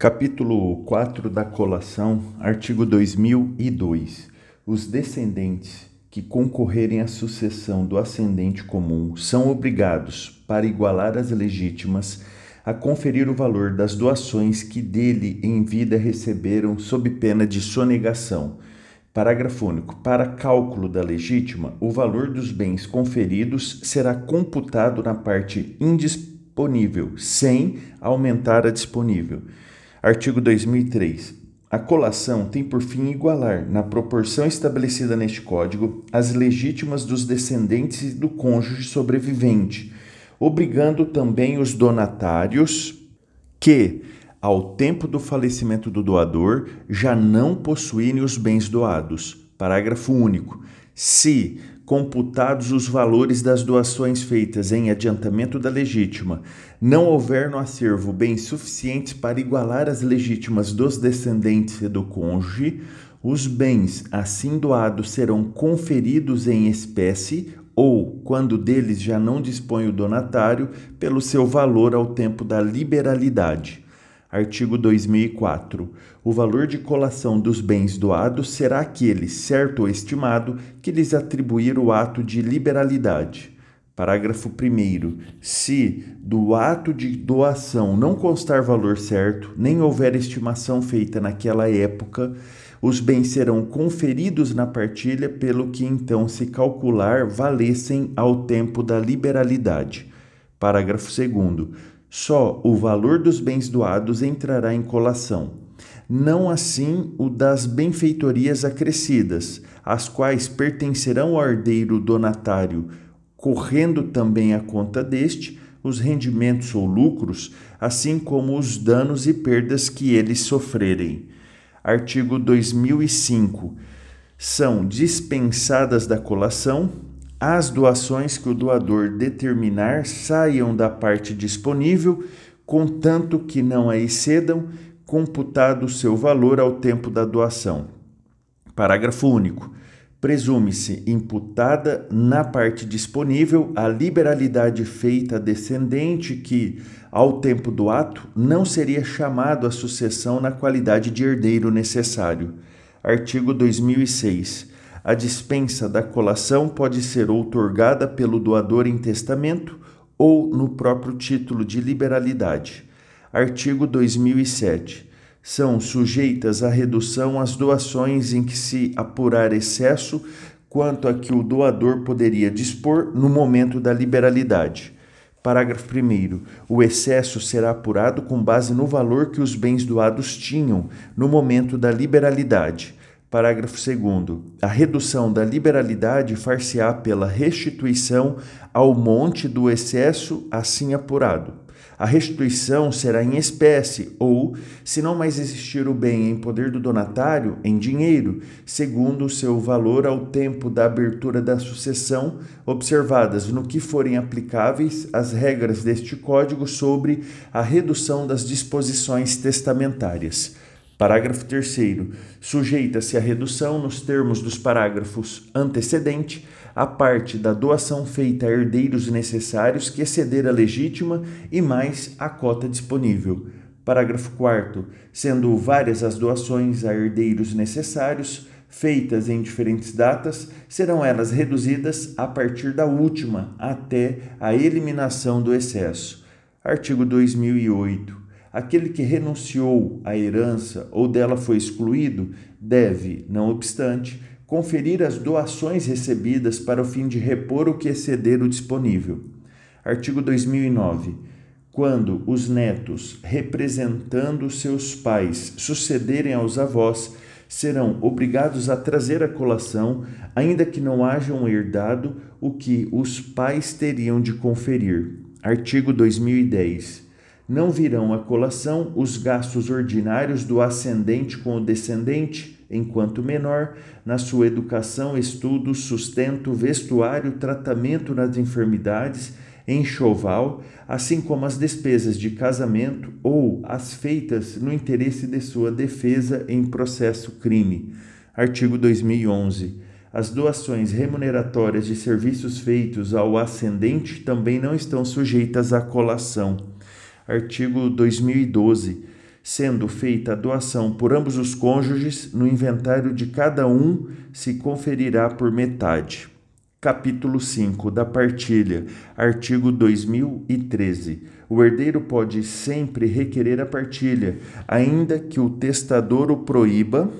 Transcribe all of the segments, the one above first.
Capítulo 4 da colação, artigo 2002. Os descendentes que concorrerem à sucessão do ascendente comum são obrigados, para igualar as legítimas, a conferir o valor das doações que dele em vida receberam sob pena de sonegação. Parágrafo único. Para cálculo da legítima, o valor dos bens conferidos será computado na parte indisponível, sem aumentar a disponível. Artigo 2003. A colação tem por fim igualar, na proporção estabelecida neste Código, as legítimas dos descendentes do cônjuge sobrevivente, obrigando também os donatários que, ao tempo do falecimento do doador, já não possuírem os bens doados. Parágrafo único. Se computados os valores das doações feitas em adiantamento da legítima, não houver no acervo bens suficientes para igualar as legítimas dos descendentes e do cônjuge, os bens assim doados serão conferidos em espécie ou, quando deles já não dispõe o donatário, pelo seu valor ao tempo da liberalidade. Artigo 2004. O valor de colação dos bens doados será aquele, certo ou estimado, que lhes atribuir o ato de liberalidade. Parágrafo 1. Se do ato de doação não constar valor certo, nem houver estimação feita naquela época, os bens serão conferidos na partilha, pelo que então se calcular valessem ao tempo da liberalidade. Parágrafo 2. Só o valor dos bens doados entrará em colação. Não assim o das benfeitorias acrescidas, as quais pertencerão ao herdeiro donatário, correndo também a conta deste os rendimentos ou lucros, assim como os danos e perdas que eles sofrerem. Artigo 2005. São dispensadas da colação as doações que o doador determinar saiam da parte disponível, contanto que não a excedam, computado seu valor ao tempo da doação. Parágrafo único. Presume-se imputada na parte disponível a liberalidade feita a descendente que, ao tempo do ato, não seria chamado à sucessão na qualidade de herdeiro necessário. Artigo 2006. A dispensa da colação pode ser outorgada pelo doador em testamento ou no próprio título de liberalidade. Artigo 2007. São sujeitas à redução as doações em que se apurar excesso quanto a que o doador poderia dispor no momento da liberalidade. Parágrafo 1. O excesso será apurado com base no valor que os bens doados tinham no momento da liberalidade Parágrafo 2. A redução da liberalidade far-se-á pela restituição ao monte do excesso assim apurado. A restituição será em espécie ou, se não mais existir o bem em poder do donatário, em dinheiro, segundo o seu valor ao tempo da abertura da sucessão, observadas no que forem aplicáveis as regras deste Código sobre a redução das disposições testamentárias. Parágrafo 3. Sujeita-se à redução, nos termos dos parágrafos antecedente, a parte da doação feita a herdeiros necessários que exceder a legítima e mais a cota disponível. Parágrafo 4. Sendo várias as doações a herdeiros necessários, feitas em diferentes datas, serão elas reduzidas a partir da última até a eliminação do excesso. Artigo 2008. Aquele que renunciou à herança ou dela foi excluído deve, não obstante, conferir as doações recebidas para o fim de repor o que exceder o disponível. Artigo 2009. Quando os netos, representando seus pais, sucederem aos avós, serão obrigados a trazer a colação, ainda que não hajam herdado o que os pais teriam de conferir. Artigo 2010 não virão à colação os gastos ordinários do ascendente com o descendente, enquanto menor, na sua educação, estudo, sustento, vestuário, tratamento nas enfermidades, enxoval, assim como as despesas de casamento ou as feitas no interesse de sua defesa em processo crime. Artigo 2011. As doações remuneratórias de serviços feitos ao ascendente também não estão sujeitas à colação artigo 2012, sendo feita a doação por ambos os cônjuges, no inventário de cada um se conferirá por metade. Capítulo 5 da partilha, artigo 2013. O herdeiro pode sempre requerer a partilha, ainda que o testador o proíba,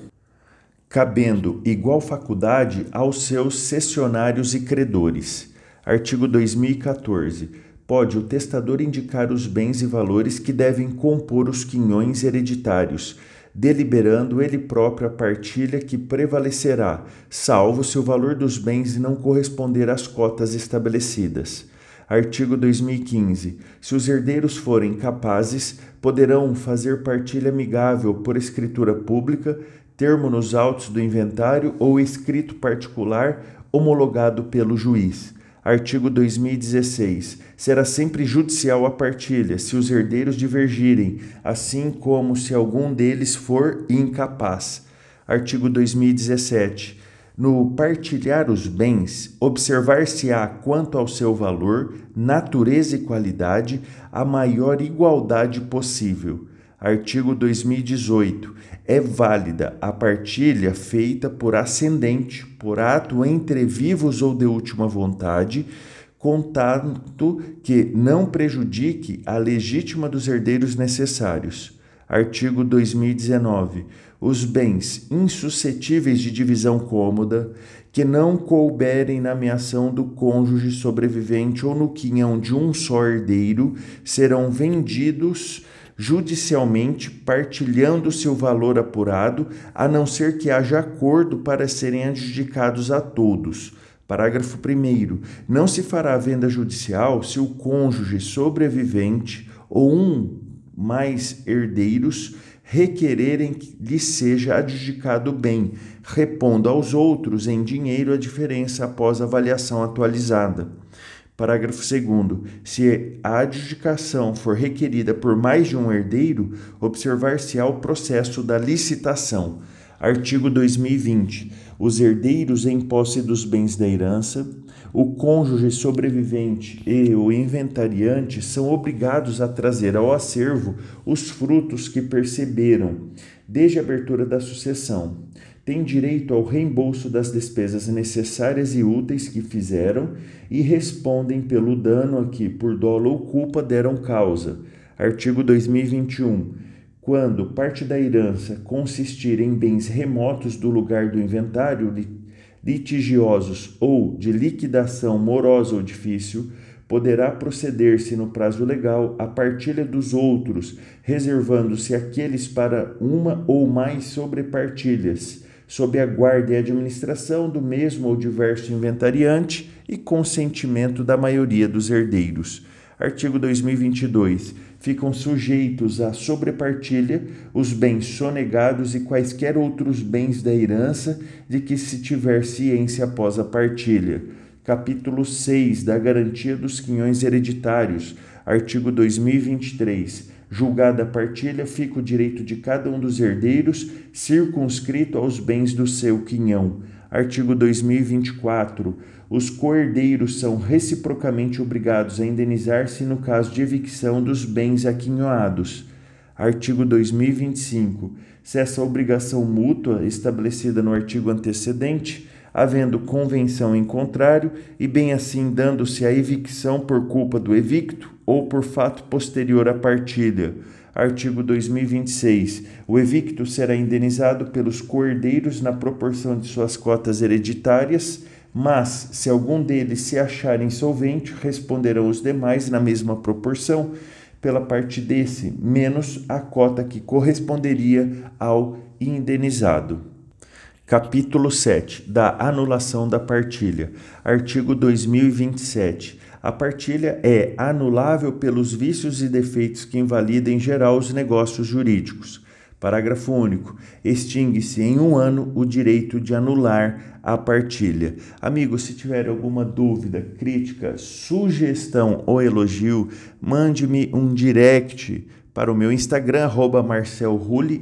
cabendo igual faculdade aos seus cessionários e credores. Artigo 2014. Pode o testador indicar os bens e valores que devem compor os quinhões hereditários deliberando ele próprio a partilha que prevalecerá, salvo se o valor dos bens não corresponder às cotas estabelecidas. Artigo 2015. Se os herdeiros forem capazes, poderão fazer partilha amigável por escritura pública, termo nos autos do inventário ou escrito particular homologado pelo juiz Artigo 2016. Será sempre judicial a partilha, se os herdeiros divergirem, assim como se algum deles for incapaz. Artigo 2017. No partilhar os bens, observar-se-á quanto ao seu valor, natureza e qualidade, a maior igualdade possível Artigo 2018. É válida a partilha feita por ascendente, por ato entre vivos ou de última vontade, contanto que não prejudique a legítima dos herdeiros necessários. Artigo 2019. Os bens insuscetíveis de divisão cômoda, que não couberem na ameação do cônjuge sobrevivente ou no quinhão de um só herdeiro, serão vendidos judicialmente partilhando seu valor apurado, a não ser que haja acordo para serem adjudicados a todos. Parágrafo 1. Não se fará venda judicial se o cônjuge sobrevivente ou um mais herdeiros requererem que lhe seja adjudicado bem, repondo aos outros em dinheiro a diferença após avaliação atualizada. Parágrafo 2. Se a adjudicação for requerida por mais de um herdeiro, observar-se-á o processo da licitação. Artigo 2020. Os herdeiros em posse dos bens da herança, o cônjuge sobrevivente e o inventariante são obrigados a trazer ao acervo os frutos que perceberam desde a abertura da sucessão têm direito ao reembolso das despesas necessárias e úteis que fizeram e respondem pelo dano a que, por dolo ou culpa, deram causa. Artigo 2021. Quando parte da herança consistir em bens remotos do lugar do inventário litigiosos ou de liquidação morosa ou difícil, poderá proceder-se no prazo legal a partilha dos outros, reservando-se aqueles para uma ou mais sobrepartilhas sob a guarda e administração do mesmo ou diverso inventariante e consentimento da maioria dos herdeiros. Artigo 2022. Ficam sujeitos à sobrepartilha os bens sonegados e quaisquer outros bens da herança de que se tiver ciência após a partilha. Capítulo 6 da Garantia dos Quinhões Hereditários. Artigo 2023 Julgada a partilha, fica o direito de cada um dos herdeiros, circunscrito aos bens do seu quinhão. Artigo 2024. Os coerdeiros são reciprocamente obrigados a indenizar-se no caso de evicção dos bens aquinhoados. Artigo 2025. Se essa obrigação mútua estabelecida no artigo antecedente, havendo convenção em contrário, e bem assim dando-se a evicção por culpa do evicto ou por fato posterior à partilha. Artigo 2026. O evicto será indenizado pelos coerdeiros na proporção de suas cotas hereditárias, mas, se algum deles se achar insolvente, responderão os demais na mesma proporção pela parte desse, menos a cota que corresponderia ao indenizado. Capítulo 7 da anulação da partilha. Artigo 2027. A partilha é anulável pelos vícios e defeitos que invalidem em geral os negócios jurídicos. Parágrafo único. Extingue-se em um ano o direito de anular a partilha. Amigo, se tiver alguma dúvida, crítica, sugestão ou elogio, mande-me um direct para o meu Instagram, arroba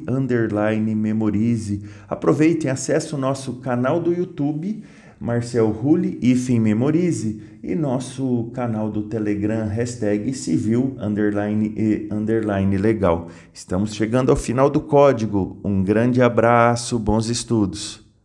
underline, memorize. Aproveitem, acesse o nosso canal do YouTube, Marcel Rulli, hífen memorize, e nosso canal do Telegram, hashtag civil, underline e underline legal. Estamos chegando ao final do código. Um grande abraço, bons estudos.